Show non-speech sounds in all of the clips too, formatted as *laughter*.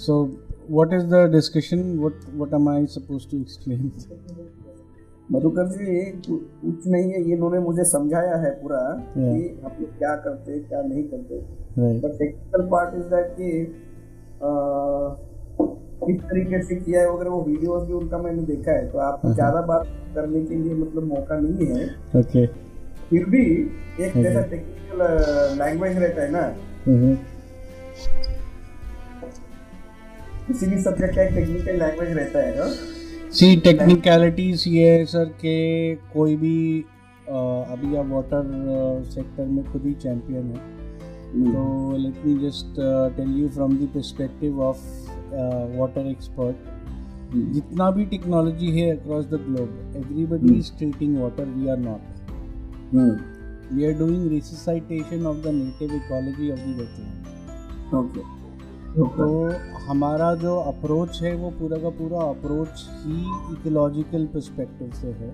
So, what is the discussion? What what am I supposed to explain? Madhukar ji कुछ नहीं है ये इन्होंने मुझे समझाया है पूरा yeah. कि हम लोग क्या करते क्या नहीं करते but technical part is that कि किस तरीके से किया है वगैरह वो वीडियोस भी उनका मैंने देखा है तो आपको uh-huh. ज़्यादा बात करने के लिए मतलब मौका नहीं है ओके फिर भी एक जैसा टेक्निकल लैंग्वेज रहता है ना mm-hmm. किसी भी सब्जेक्ट का एक टेक्निकल लैंग्वेज रहता है ना? सी टेक्निकलिटीज ये है सर के कोई भी आ, अभी आप वाटर सेक्टर में खुद ही चैंपियन है। Hmm. तो let me just tell you from the perspective of water expert जितना भी टेक्नोलॉजी है across the globe everybody is treating water we are not we are doing resuscitation of the native ecology of the wetland okay तो हमारा जो approach है वो पूरा का पूरा अप्रोच ही इकोलॉजिकल पर्सपेक्टिव से है।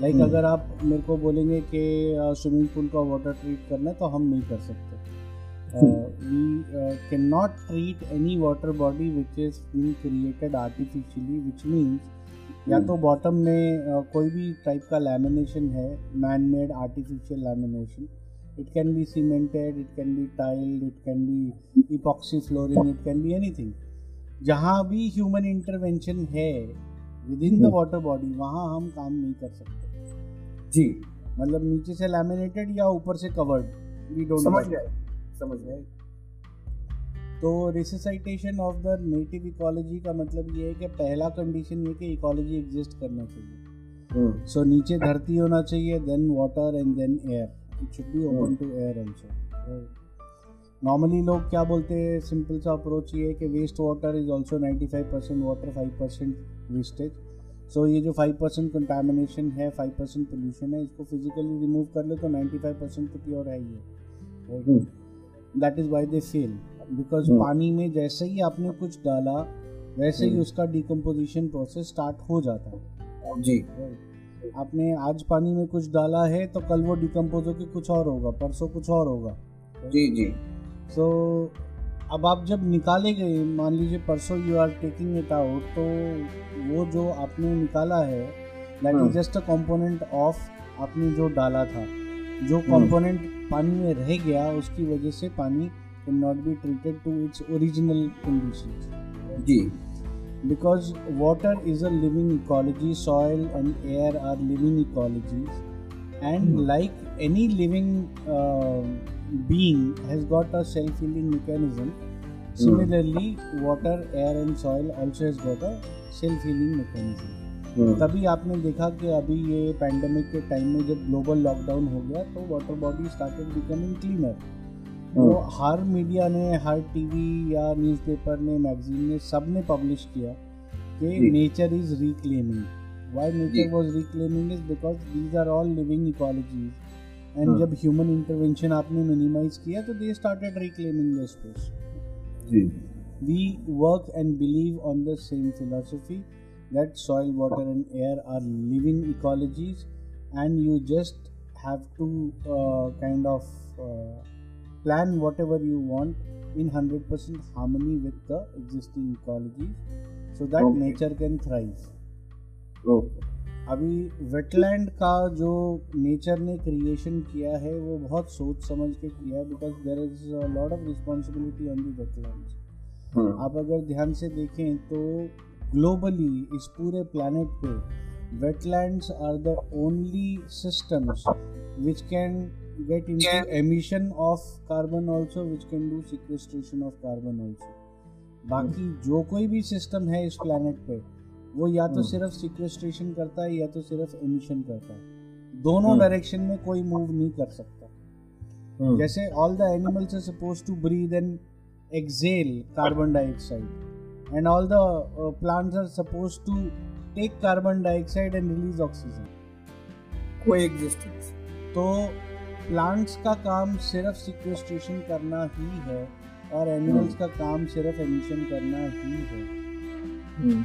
लाइक like अगर आप मेरे को बोलेंगे कि स्विमिंग पूल का वाटर ट्रीट करना है तो हम नहीं कर सकते। We can not treat any water body which is been created artificially which means या तो बॉटम में uh, कोई भी टाइप का लैमिनेशन है man made artificial lamination it can be cemented it can be tiled it can be epoxy flooring it can be anything. जहाँ भी human intervention है within the water body वहाँ हम काम नहीं कर सकते। जी। मतलब नीचे से लैमिनेटेड या ऊपर से कवर्ड वी डोंट समझ गए समझ गए। तो resuscitation of the native ecology का मतलब ये है कि पहला कंडीशन ये कि इकोलॉजी एग्जिस्ट करना चाहिए। सो hmm. so, नीचे धरती होना चाहिए then water and then air it should be open to air also normally लोग क्या बोलते हैं? सिंपल सा अप्रोच ये है कि waste water is also ninety five percent water five percent wastage so ये जो फाइव परसेंट कंटामिनेशन है फाइव परसेंट पोल्यूशन है इसको फिजिकली रिमूव कर ले तो नाइन्टी फाइव परसेंट तो प्योर है ही that is why they fail because पानी में जैसे ही आपने कुछ डाला वैसे ही hmm. उसका डिकम्पोजिशन प्रोसेस स्टार्ट हो जाता है। जी। Right? आपने आज पानी में कुछ डाला है तो कल वो डिकम्पोज होकर कुछ और होगा परसों कुछ और होगा। जी जी। सो so, अब आप जब निकाले गए मान लीजिए परसों you are taking it out तो वो जो आपने निकाला है that is just a component of आपने जो डाला था। जो कंपोनेंट हम्म। पानी में रह गया उसकी वजह से पानी can not be treated to its original condition ji. Because water is a living ecology soil and air are living ecologies and mm. like any living uh, being has got a self-healing mechanism similarly mm. water air and soil also has got a self-healing mechanism तभी आपने देखा कि अभी ये pandemic के time में जब global lockdown हो गया तो water body started becoming cleaner तो हर मीडिया ने हर टीवी या न्यूज़पेपर ने मैगजीन ने सबने पब्लिश किया कि nature is reclaiming. Why nature was reclaiming is because these are all living ecologies and जब ह्यूमन इंटरवेंशन आपने मिनिमाइज किया तो they started reclaiming the space and believe on the same philosophy that soil water and air are living ecologies and you just have to uh, kind of uh, plan whatever you want in 100% harmony with the existing ecology so that okay. nature can thrive okay. अभी wetland का जो nature ने creation किया है वो बहुत सोच समझ के किया है because there is lot of responsibility on the wetland आप अगर ध्यान से देखें तो ग्लोबली इस पूरे प्लानट पे wetlands are the only systems which can get into yeah. emission of carbon also which can do sequestration of carbon also बाकी hmm. जो कोई भी सिस्टम है इस प्लानट पे वो या तो hmm. सिर्फ़ सिक्वेस्ट्रेशन करता है या तो सिर्फ़ एमिशन करता है दोनों डायरेक्शन hmm. में कोई मूव नहीं कर सकता जैसे all the animals are suppose to breathe and exhale carbon dioxide and all the plants are suppose to take carbon dioxide and release oxygen कोई एग्जिस्टेंस तो प्लांट्स का काम सिर्फ़ सिक्वेस्ट्रेशन करना ही है और एनिमल्स का काम सिर्फ़ एमिशन करना ही है। हम्म।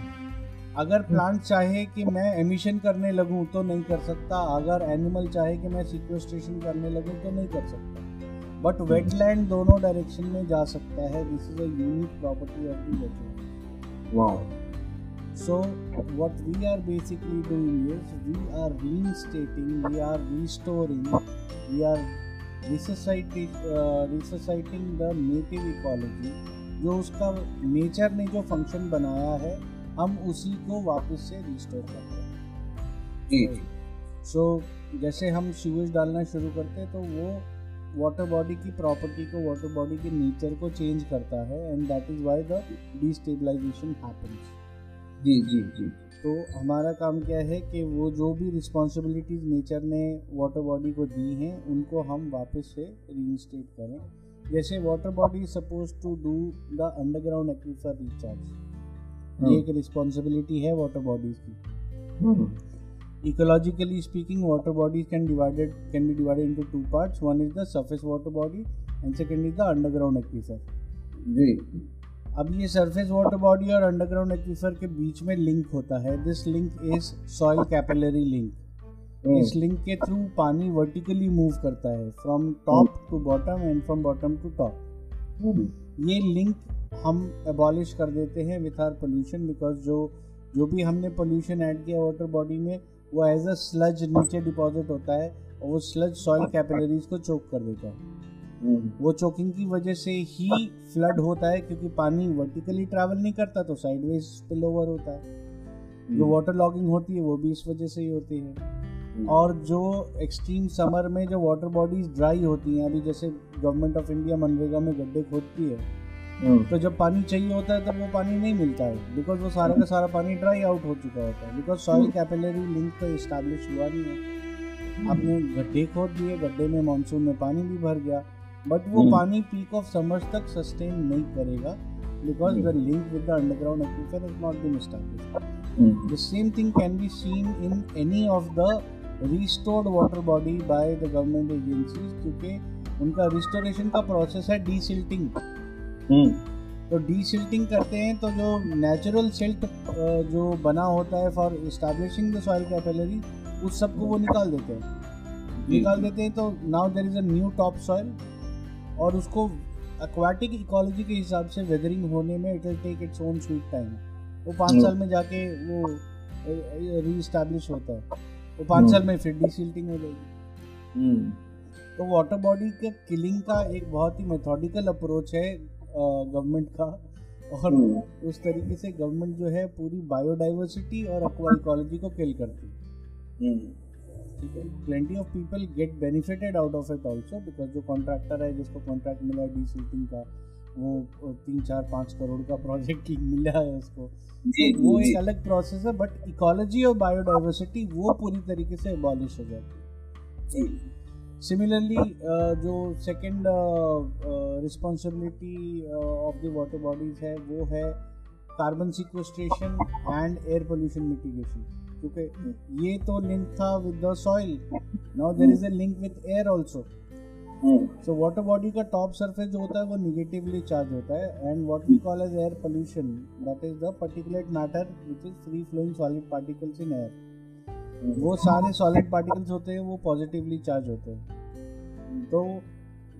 अगर प्लांट चाहे कि मैं एमिशन करने लगूं तो नहीं कर सकता। अगर एनिमल चाहे कि मैं सिक्वेस्ट्रेशन करने लगूं तो नहीं कर सकता। बट वेटलैंड दोनों डायरेक्शन में जा सकता है। This is a unique property of the wetland Wow. So what we are basically doing is we are reinstating, we are restoring, we are resuscitating, uh, resuscitating the native ecology जो उसका नेचर ने जो function बनाया है हम उसी को वापस से रिस्टोर करते हैं सो so, जैसे हम सीवेज डालना शुरू करते हैं तो वो वाटर बॉडी की प्रॉपर्टी को वाटर बॉडी के नेचर को चेंज करता है and that is why the destabilisation happens जी जी जी। तो हमारा काम क्या है कि वो जो भी रिस्पॉन्सिबिलिटीज नेचर ने वाटर बॉडी को दी हैं उनको हम वापस से रीइंस्टेट करें। जैसे water body suppose to do the underground aquifer recharge ये हाँ। एक रिस्पॉन्सिबिलिटी है वाटर बॉडीज की। Ecologically speaking water bodies can divided can be divided into two parts one is the surface water body and second is the underground aquifer जी। अब ये surface water body और underground aquifer के बीच में link होता है। This link is soil capillary link इस link के थ्रू पानी वर्टिकली मूव करता है from top to bottom and from bottom to top ये लिंक हम एबॉलिश कर देते हैं विथ आर पोल्यूशन बिकॉज़ जो जो भी हमने पोल्यूशन ऐड किया वाटर बॉडी में वो एज अ स्लज नीचे डिपॉजिट होता है और वो स्लज सॉइल कैपिलरीज को चोक कर देता है। वो चोकिंग की वजह से ही फ्लड होता है क्योंकि पानी वर्टिकली ट्रैवल नहीं करता तो साइडवेज स्पिल ओवर होता है। जो वाटर लॉगिंग होती है वो भी इस वजह से ही होती है। और जो एक्सट्रीम समर में जो वाटर बॉडीज ड्राई होती हैं अभी जैसे गवर्नमेंट ऑफ़ इंडिया मनरेगा में गड्ढे खोदती है तो जब पानी चाहिए होता है तब वो पानी नहीं मिलता है बिकॉज़ वो सारा का सारा पानी ड्राई आउट हो चुका होता है। बिकॉज़ सॉइल कैपिलरी लिंक तो इस्टेब्लिश हुआ नहीं है। आपने गड्ढे खोद दिए गड्ढे में मानसून में पानी भी भर गया। बट वो पानी पीक ऑफ़ समर्स तक सस्टेन नहीं करेगा because the link with the underground aquifer is not been established the same thing can be seen in any of the restored water body by the government agencies क्योंकि उनका restoration का process है desilting तो desilting करते हैं तो जो natural silt जो बना होता है for establishing the soil capillary उस सबको वो निकाल देते हैं। निकाल देते हैं तो now there is a new top soil और उसको एक्वाटिक इकोलॉजी के हिसाब से वेदरिंग होने में it will take its own sweet time वो पाँच साल में जाके वो री इस्टेब्लिश होता है। वो पाँच साल में फिर डीसिल्टिंग हो जाएगी। तो वाटर बॉडी के किलिंग का एक बहुत ही मेथोडिकल अप्रोच है गवर्नमेंट का। और उस तरीके से गवर्नमेंट जो है पूरी बायोडाइवर्सिटी और एक्वा इकोलॉजी को किल करती है। Plenty of people get benefited out of it also because जो कॉन्ट्रैक्टर है जिसको कॉन्ट्रैक्ट मिला डी सिल्टिंग का वो तीन चार पाँच करोड़ का प्रोजेक्ट मिला है उसको। जी, तो वो जी, एक अलग प्रोसेस है बट इकोलॉजी और बायोडाइवर्सिटी वो पूरी तरीके से एबॉलिश हो जाती है। सिमिलरली जो second responsibility of the water bodies है वो है carbon sequestration and air pollution mitigation क्योंकि ये तो लिंक था with the soil now there is a link with air also so water body का टॉप सरफेस जो होता है वो निगेटिवली चार्ज होता है and what we call as air pollution that is the particulate matter which is free flowing solid particles in air वो सारे solid particles होते हैं वो पॉजिटिवली चार्ज होते हैं। तो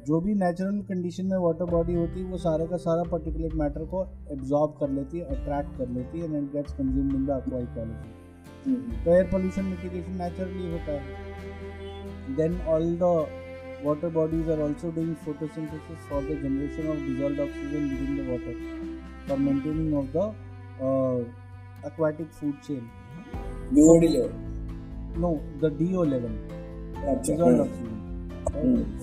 जो भी नेचुरल कंडीशन में वाटर बॉडी होती है वो सारे का सारा पर्टिकुलेट मैटर को एब्जॉर्ब कर लेती है अट्रैक्ट कर लेती है and it gets consumed in the aqua ecology तो एयर पोल्यूशन मिटिगेशन नेचुरली होता है। Then all the water bodies are also doing photosynthesis for the generation of dissolve oxygen within the water for maintaining of the aquatic food chain no the DO level dissolve oxygen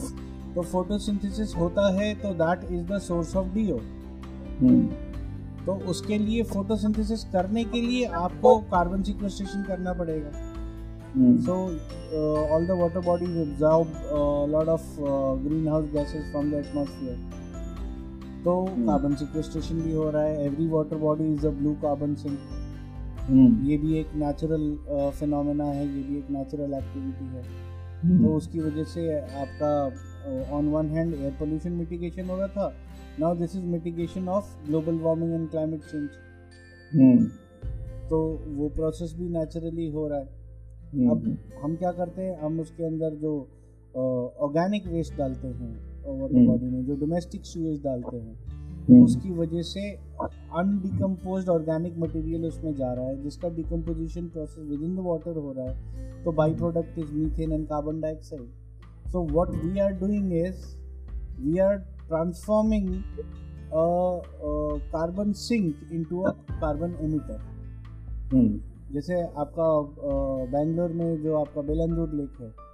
तो photosynthesis होता है तो that is the source of DO तो उसके लिए photosynthesis करने के लिए आपको कार्बन सिक्वेस्ट्रेशन करना पड़ेगा। So all the water bodies absorb lot of green house gases from the atmosphere तो कार्बन सिक्वेस्ट्रेशन भी हो रहा है। Every water body is a blue carbon sink ये भी एक नेचुरल फिनोमेना uh, है। ये भी एक नेचुरल एक्टिविटी है। Hmm. तो उसकी वजह से आपका on one hand air pollution mitigation हो रहा था। Now this is mitigation of global warming and climate change hmm. तो वो प्रोसेस भी नेचुरली हो रहा है hmm. अब हम क्या करते हैं हम उसके अंदर जो ऑर्गेनिक वेस्ट डालते हैं वाटर बॉडी hmm. में जो डोमेस्टिक सूएज डालते हैं hmm. उसकी वजह से अनडिकम्पोज ऑर्गेनिक मटेरियल उसमें जा रहा है जिसका decomposition process within the water हो रहा है तो by product is methane and carbon dioxide so what we are doing is we are transforming carbon sink into a carbon emitter जैसे आपका बैंगलोर में जो आपका बेलंदूर लेक है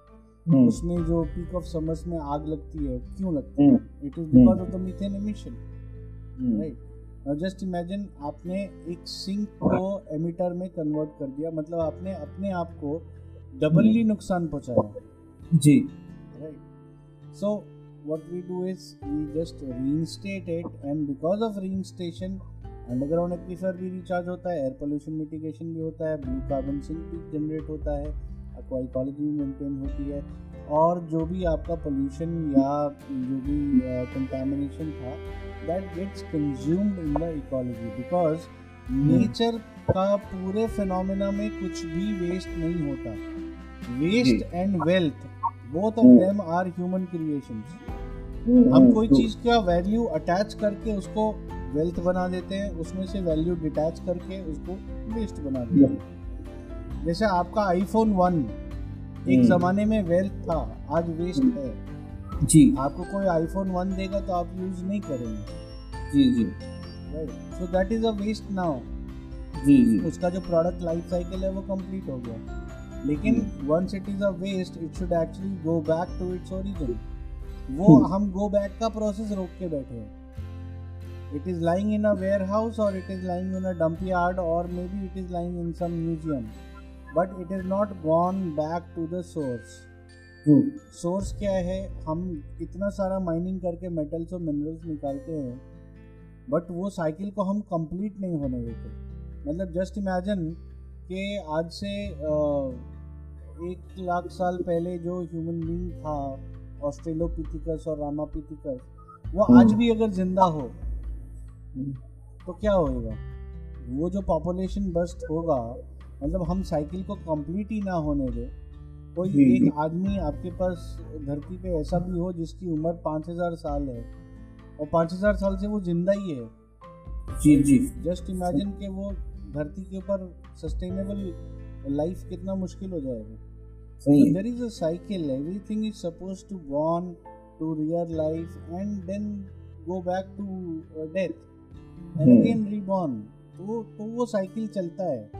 Hmm. उसमें जो पीक ऑफ़ समर्स में आग लगती है क्यों लगती है? It is because of the methane emission right just imagine आपने एक सिंक को एमिटर में कन्वर्ट कर दिया मतलब आपने अपने आप को डबली hmm. नुकसान पहुँचाया। जी। Right so what we do is we just reinstate it and because of reinstation underground aquifer भी रिचार्ज होता है एयर पोल्यूशन मिटिगेशन भी होता है ब्लू कार्बन सिंक भी जनरेट होता है आपको इकोलॉजी भी मेंटेन होती है और जो भी आपका पोल्यूशन या जो भी कंटेमिनेशन था that gets consumed in the ecology because nature का पूरे फिनोमेना में कुछ भी वेस्ट नहीं होता। Waste and wealth both of them are human creations हम कोई चीज़ का वैल्यू अटैच करके उसको वेल्थ बना देते हैं उसमें से वैल्यू डिटैच करके उसको वेस्ट बना देते हैं। जैसे आपका आईफोन वन एक हम्म। जमाने में वेल्थ था आज वेस्ट है। जी। आपको कोई आईफोन वन देगा तो आप यूज़ नहीं करेंगे। जी जी। So that is a waste now जी जी। उसका जो प्रोडक्ट लाइफ साइकिल है वो कंप्लीट हो गया। लेकिन once it is a waste it should actually go back to its origin वो हम्म। हम गो बैक का प्रोसेस रोक के बैठे हैं। It is lying in a warehouse और it is lying in a dump yard और maybe it is lying in some museum but it is not gone back to the source source क्या है? हम इतना सारा माइनिंग करके metals और minerals निकालते हैं बट वो साइकिल को हम कंप्लीट नहीं होने देते। मतलब जस्ट इमेजिन कि आज से एक लाख साल पहले जो ह्यूमन बींग था ऑस्ट्रेलोपिथिकस और रामापिथिकस वो आज hmm. भी अगर ज़िंदा हो hmm. तो क्या होएगा? वो जो पॉपुलेशन बस्ट होगा मतलब हम साइकिल को कंप्लीट ही ना होने दे कोई एक आदमी आपके पास धरती पे ऐसा भी हो जिसकी उम्र पाँच हज़ार साल है और पाँच हज़ार साल से वो ज़िंदा ही है। जी जी। जस्ट इमेजिन के वो धरती के ऊपर सस्टेनेबल लाइफ कितना मुश्किल हो जाएगा। There is a cycle everything is suppose to born to real life and then go back to death and again reborn तो तो वो साइकिल चलता है.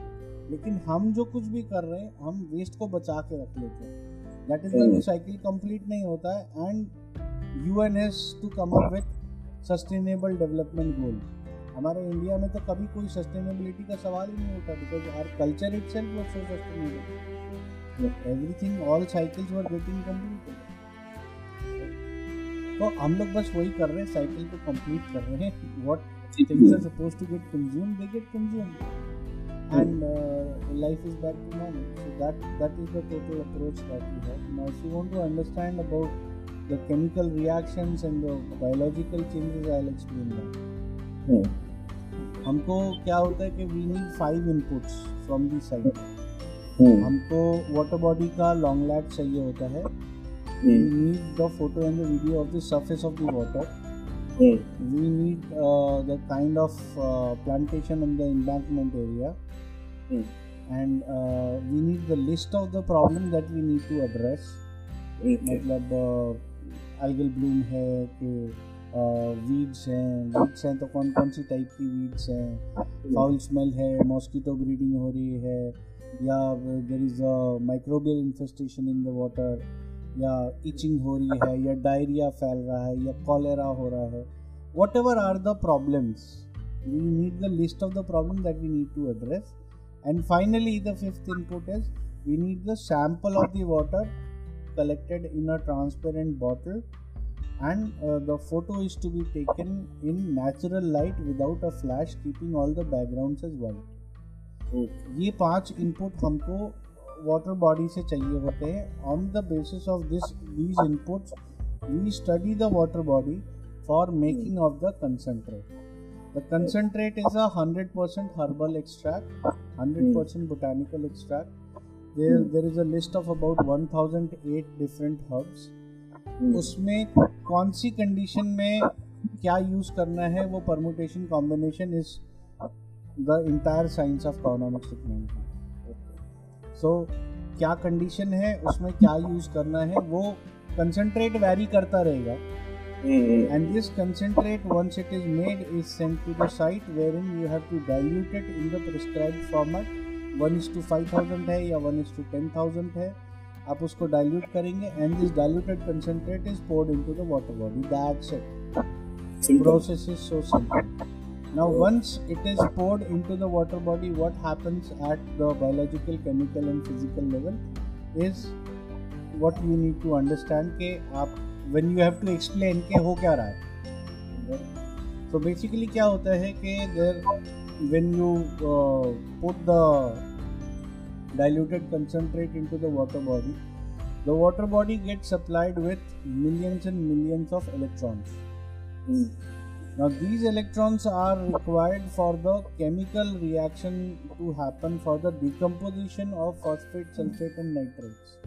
लेकिन हम जो कुछ भी कर रहे हैं हम वेस्ट को बचा के रख लेते हैं. That is why cycle complete नहीं होता है. And you N S to come up with sustainable development goal हमारे इंडिया में तो कभी कोई सस्टेनेबिलिटी का सवाल ही नहीं उठा because our culture itself so sustainable everything all cycles were getting completed तो हम लोग बस वही कर रहे हैं साइकिल को कंप्लीट कर रहे हैं what things are supposed to get consume they get consume and uh, life is back to normal. So that that is the total approach that we have. Now, if you want to understand about the chemical reactions and the biological changes, I'll explain that. Hmm. हमको क्या होता है कि we need five inputs from the side hmm. हमको water body का long lag चाहिए होता है। Photo and the video of the surface of the water we need the kind of plantation in the embankment area and we need the list of the problem that we need to address मतलब algal bloom है कि weeds हैं। Weeds हैं तो कौन कौन सी type की वीड्स हैं? हम्म। फाउल स्मेल है मॉस्किटो ब्रीडिंग हो रही है। या there is a microbial infestation in the water या इचिंग हो रही है, या डायरिया फैल रहा है, या कॉलेरा हो रहा है whatever are the problems we need the list of the problem that we need to address and finally the fifth input is we need the sample of the water collected in a transparent bottle and the photo is to be taken in natural light without a flash keeping all the background is white ये पाँच input हमको water body से चाहिए होते हैं on the basis of this these inputs we study the water body for making of the concentrate The concentrate is a 100% herbal extract 100% mm. botanical extract. There, mm. there is a list of about 1008 different herbs. Mm. उसमें कौन सी condition में क्या use करना है वो permutation combination is the entire science of economics technology so क्या condition है उसमें क्या यूज़ करना है वो कंसंट्रेट वैरी करता रहेगा and this concentrate once it is made is sent to the site wherein you have to dilute it in the prescribed format 1 is to 5000 है या 1 is to 10000 है आप उसको dilute करेंगे and this diluted concentrate is poured into the water body that's it simple. process is so simple now once it is poured into the water body what happens at the biological chemical and physical level is what you need to understand कि आप when you have to explain कि हो क्या रहा है so basically क्या होता है कि there when you uh, put the diluted concentrate into the water body the water body gets supplied with millions and millions of electrons mm. Now these electrons are required for the chemical reaction to happen for the decomposition of phosphate sulfate and nitrates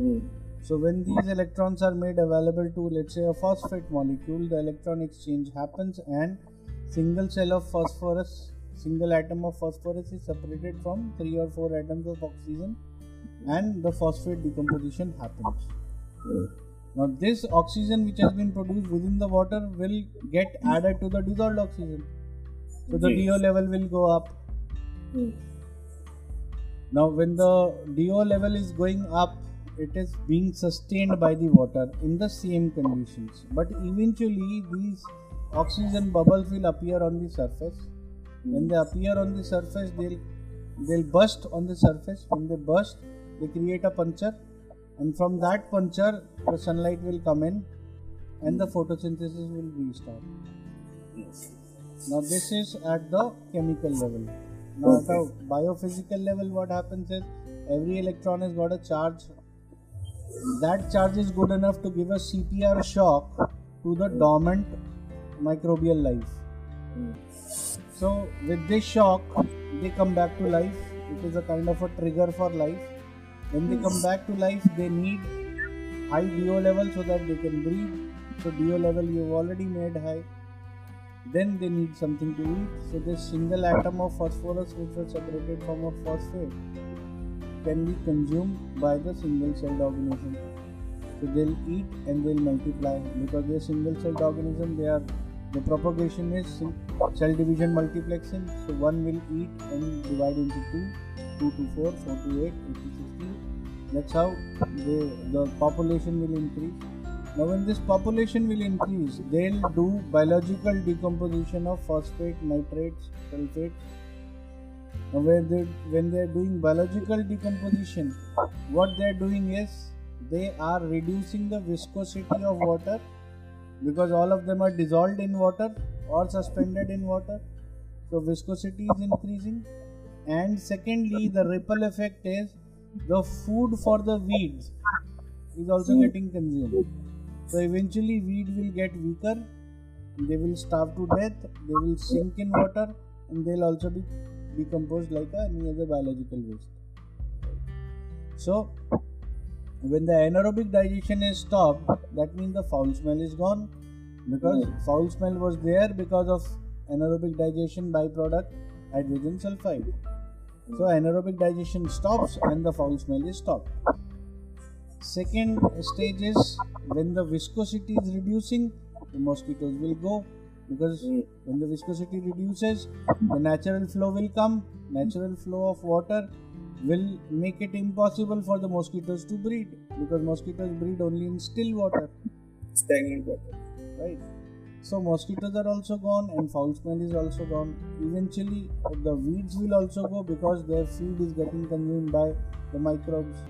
mm. So when these electrons are made available to let's say a phosphate molecule, the electron exchange happens and single cell of phosphorus, single atom of phosphorus is separated from three or four atoms of oxygen and the phosphate decomposition happens. Now this oxygen which has been produced within the water will get added to the dissolved oxygen. So the DO level will go up. Now when the DO level is going up, it is being sustained by the water in the same conditions. But eventually these oxygen bubbles will appear on the surface. When they appear on the surface they'll they'll burst on the surface. When they burst they create a puncture and from that puncture the sunlight will come in and the photosynthesis will restart now this is at the chemical level now at a biophysical level what happens is every electron has got a charge that charge is good enough to give a CPR shock to the dormant microbial life. So, with this shock, they come back to life. It is a kind of a trigger for life. When they come back to life, they need high DO level so that they can breathe. So, DO level you've already made high. Then they need something to eat. So, this single atom of phosphorus, which was separated from a phosphate, can be consumed by the single celled organism. So they'll eat and they'll multiply because they're single celled organism. They are the propagation is cell division multiplexing. So one will eat and divide into two, two to four, four to eight, eight to sixteen. That's how they, the population will increase. Now, when this population will increase, they'll do biological decomposition of phosphate, nitrates, sulfates, when they when they are doing biological decomposition what they are doing is they are reducing the viscosity of water because all of them are dissolved in water or suspended in water so viscosity is increasing and secondly the ripple effect is the food for the weeds is also hmm. getting consumed so eventually weed will get weaker they will starve to death they will sink in water and they'll also be decomposed like any other biological waste. So, when the anaerobic digestion is stopped, that means the foul smell is gone because mm. foul smell was there because of anaerobic digestion byproduct hydrogen sulfide. So, anaerobic digestion stops and the foul smell is stopped. Second stage is when the viscosity is reducing, the mosquitoes will go. Because when the viscosity reduces the natural flow will come. Natural flow of water will make it impossible for the mosquitoes to breed. Because mosquitoes breed only in still water. Stagnant water. Right so mosquitoes are also gone and foul smell is also gone eventually the weeds will also go because their feed is getting consumed by the microbes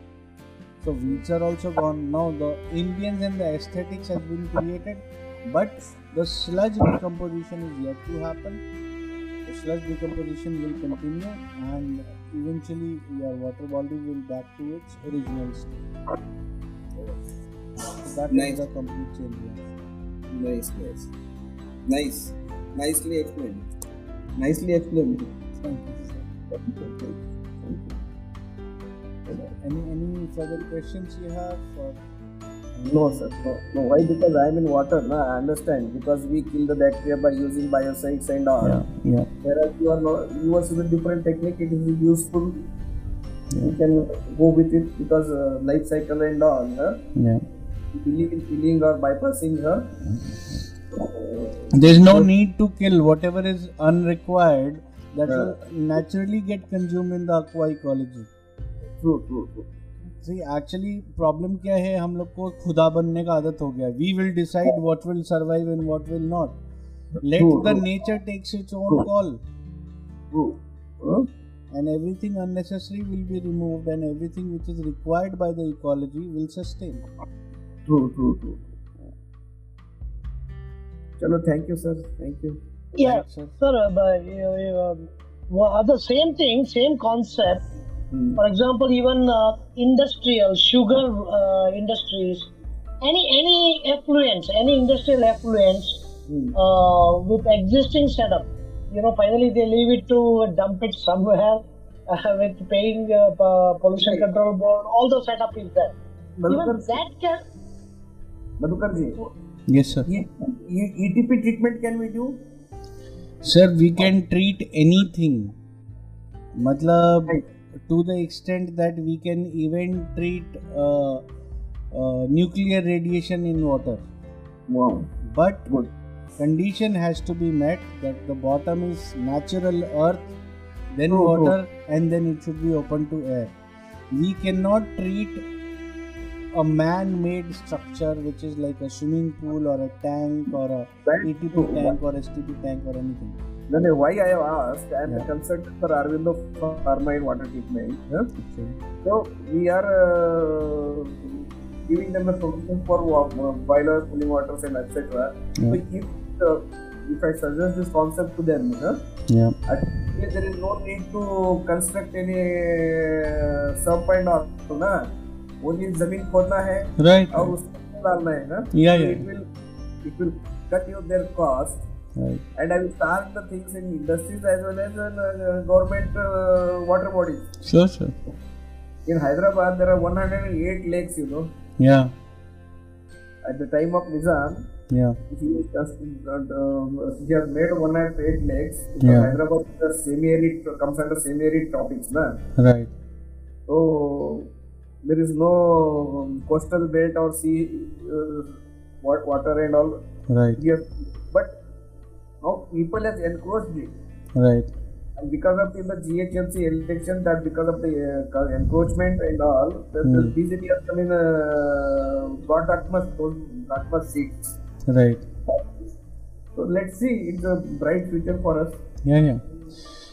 so weeds are also gone now the ambience and the aesthetics has been created but the sludge decomposition is yet to happen. The sludge decomposition will continue and eventually your water body will back to its original state. So that nice. is the complete change. Nice, nice. Nice. Nicely explained. Nicely explained. Thank you. Any any further questions you have? Or No, sir. No, no. Why? Because I am in water. No, I understand. Because we kill the bacteria by using biocides and all. Yeah. Yeah. Whereas you are not, you are with a different technique. It is useful. Yeah. You can go with it because uh, life cycle and all. Huh? Yeah. Killing, killing or bypassing her. There is no need to kill whatever is unrequired. That will naturally get consumed in the aqua ecology. True, true, true. See actually problem क्या है हम लोग को खुदा बनने का आदत हो गया we will decide what will survive and what will not let the nature takes its own call and everything unnecessary will be removed and everything which is required by the ecology will sustain true true true chalo thank you sir thank you yeah Thanks, sir, sir uh, but, uh, uh, the same thing same concept Mm. For example, even uh, industrial sugar uh, industries, any any effluents, any industrial effluents mm. uh, with existing setup, you know, finally they leave it to dump it somewhere uh, with paying uh, pollution control board. All the setup is there. Even that can. Madhukar ji. Yes, sir. ETP treatment can we do? Sir, we can treat anything. मतलब to the extent that we can even treat uh, uh, nuclear radiation in water. Wow. But Good. condition has to be met that the bottom is natural earth, then oh, water, oh. and then it should be open to air. We cannot treat a man-made structure which is like a swimming pool or a tank or a ETP tank or STP tank or anything then why I have asked, I am yeah. the consultant for Aurobindo Pharma in water treatment. Huh? Okay. So we are uh, giving them the solution for uh, boilers, cooling waters, and etc. Yeah. So if uh, if I suggest this concept to them, huh? yeah, there is no need to construct any uh, sub and all, only ज़मीन खोदना है right. और उसमें डालना है ना yeah, yeah. it will it will cut you their cost Right. And I will start the things in industries as well as in uh, government uh, water bodies. Sure, sure. In Hyderabad, there are 108 lakes, you know. Yeah. At the time of Nizam, yeah. He, just, uh, he has made 108 lakes. Yeah. Hyderabad semi-arid, comes under semi-arid topics, na? Right. So, there is no coastal belt or sea uh, water and all. Right. Yes. But now people have encroached it. Right. And because of in the GHMC election, that because of the uh, encroachment and all, the, mm. the. BJP has come in, uh, got that much, that seats. Right. So let's see, it's a bright future for us. Yeah, yeah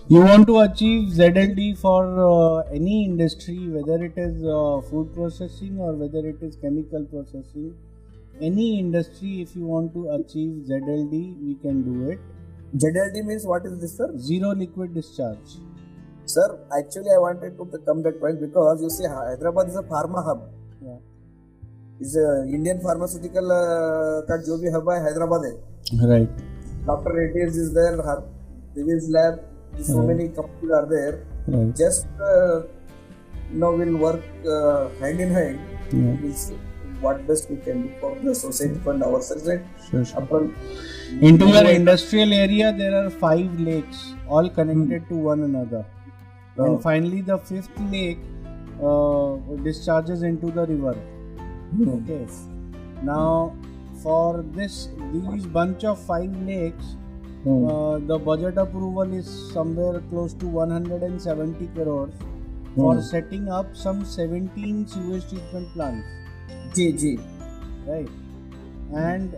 You want to achieve ZLD for uh, any industry, whether it is uh, food processing or whether it is chemical processing any industry if you want to achieve ZLD we can do it ZLD means what is this sir zero liquid discharge sir actually I wanted to come that point because you see Hyderabad is a pharma hub yeah is a Indian pharmaceutical uh, का जो भी hub है हैदराबाद है right Dr. Reddy's is there Divi's lab so many companies are there right. just uh, you know will work uh, hand in hand yeah. what best we can do for the society fund ourselves and sure, sure. into your industrial area there are five lakes all connected hmm. to one another oh. and finally the fifth lake uh, discharges into the river hmm. okay now for this these bunch of five lakes hmm. uh, the budget approval is somewhere close to 170 crores for setting up some 17 sewage treatment plants. जी right. And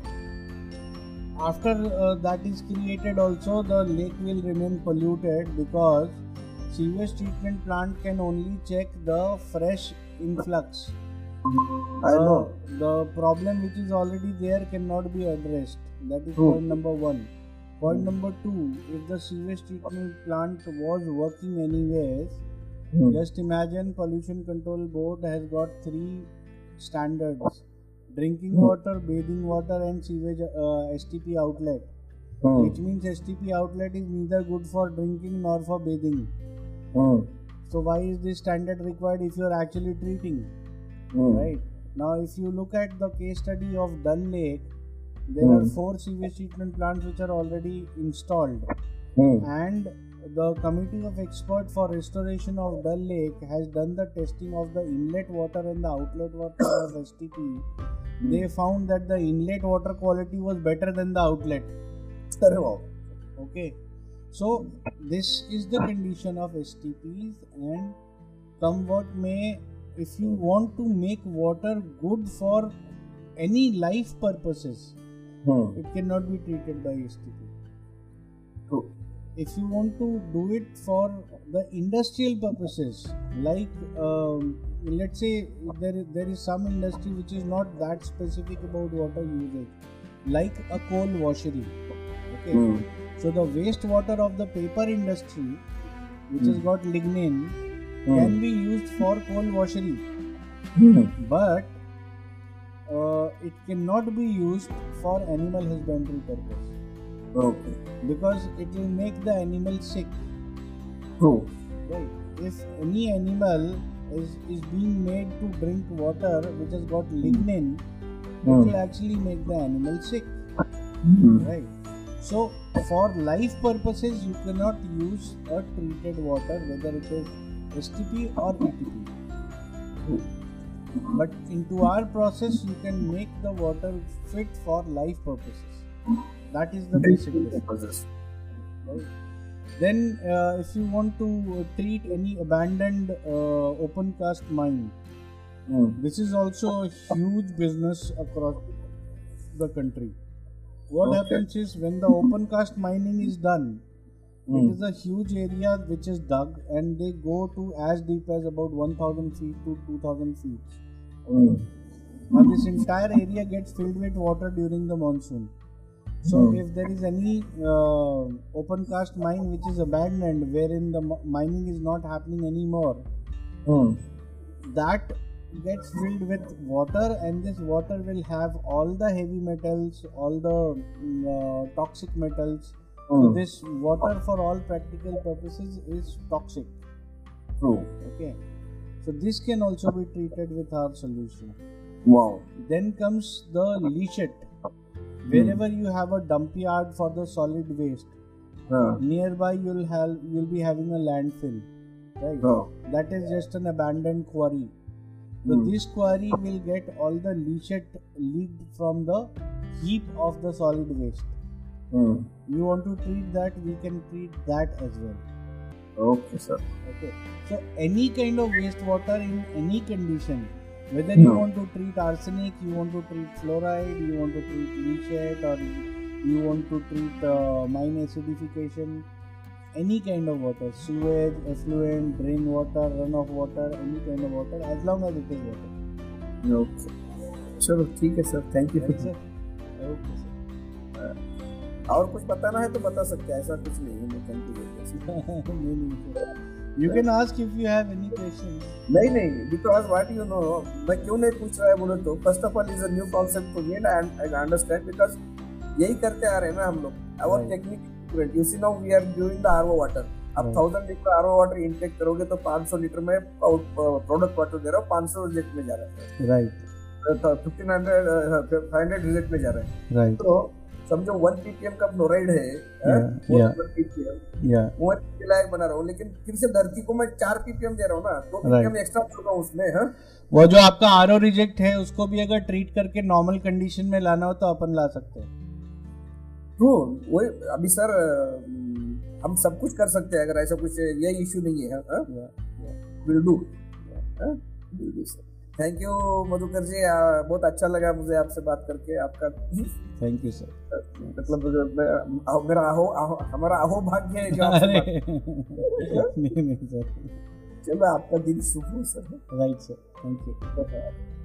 after uh, that is created also the lake will remain polluted because sewage treatment plant can only check the fresh influx. I know. the problem which is already there cannot be addressed. That is True. point number one point number two if the sewage treatment plant was working anyways mm. just imagine pollution control board has got three standards drinking mm. water bathing water and sewage uh, stp outlet mm. which means stp outlet is neither good for drinking nor for bathing so why is this standard required if you are actually treating hmm. right Now, if you look at the case study of Dal Lake, there hmm. are four sewage treatment plants which are already installed, hmm. and the committee of experts for restoration of Dal Lake has done the testing of the inlet water and the outlet water of STP. Hmm. They found that the inlet water quality was better than the outlet. Okay, so this is the condition of STPs, and come what may, if you want to make water good for any life purposes, Hmm. it cannot be treated by STP. True. If you want to do it for the industrial purposes, like um, let's say there is, there is some industry which is not that specific about water usage, like a coal washery. Okay, hmm. so the wastewater of the paper industry, which has hmm. got lignin, can be used for coal washery, but uh, it cannot be used for animal husbandry purpose Okay. because it will make the animal sick True. right if any animal is, is being made to drink water which has got lignin it Hmm. will actually make the animal sick Hmm. right so for life purposes you cannot use a treated water whether it is stp or etp but into our process you can make the water fit for life purposes that is the basic difference right? Then, uh, if you want to uh, treat any abandoned uh, open cast mine, Hmm. this is also a huge business across the country. What Okay. happens is when the open cast mining is done, Hmm. it is a huge area which is dug and they go to as deep as about 1000 feet to 2000 feet. Hmm. Now, this entire area gets filled with water during the monsoon. So, Hmm. if there is any uh, open cast mine which is abandoned, wherein the mining is not happening anymore, Hmm. that gets filled with water, and this water will have all the heavy metals, all the mm, uh, toxic metals. So, Hmm. this water, for all practical purposes, is toxic. True. Okay, so this can also be treated with our solution. Wow. Then comes the leachate. Wherever you have a dump yard for the solid waste, Huh. nearby you'll have you'll be having a landfill, right? That is just an abandoned quarry. So Hmm. this quarry will get all the leachate leaked from the heap of the solid waste. Hmm. You want to treat that, we can treat that as well. Okay, sir. Okay. So any kind of wastewater in any condition, whether you No. want to treat arsenic, you want to treat fluoride, you want to treat leachate, or you want to treat uh, mine acidification, any kind of water, sewage, effluent, drain water, runoff water, any kind of water, as long as it is water. Okay. चलो ठीक है sir thank you Right, sir? और कुछ बताना है तो बता सकते हैं ऐसा कुछ नहीं है यू *laughs* नहीं, नहीं. You can ask if you have any questions. नहीं नहीं बिकॉज़ व्हाट यू नो मैं क्यों नहीं पूछ रहा है बोले तो first of all is a new concept for me and I understand because यही करते आ रहे हैं ना हम लोग our. Technique you see now we are doing the RO water आप thousand litre RO water intake करोगे तो 500 लीटर में प्रोडक्ट वाटर दे रहा हूँ 500 रिजेक्ट में जा रहा है Right, fifteen hundred five hundred reject में जा रहा है right. तो समझो वन पीपीएम का फ्लोराइड है वो लायक बना रहा हूँ लेकिन फिर से धरती को मैं चार पीपीएम दे रहा हूँ ना दो पीपीएम एक्स्ट्रा छोड़ रहा हूँ उसमें हाँ। वो जो आपका आर रिजेक्ट है उसको भी अगर ट्रीट करके नॉर्मल कंडीशन में लाना हो तो अपन ला सकते हैं। ट्रू वही अभी सर हम सब कुछ कर सकते हैं अगर ऐसा कुछ ये इशू नहीं है will do will do sir thank you Madhukar ji. आ, बहुत अच्छा लगा मुझे आपसे बात करके आपका थैंक यू सर मतलब मेरा आहो, आहो हमारा आहो भाग्य है जो आपसे नहीं नहीं सर चलो आपका दिन शुभ हो sir. Right sir thank you.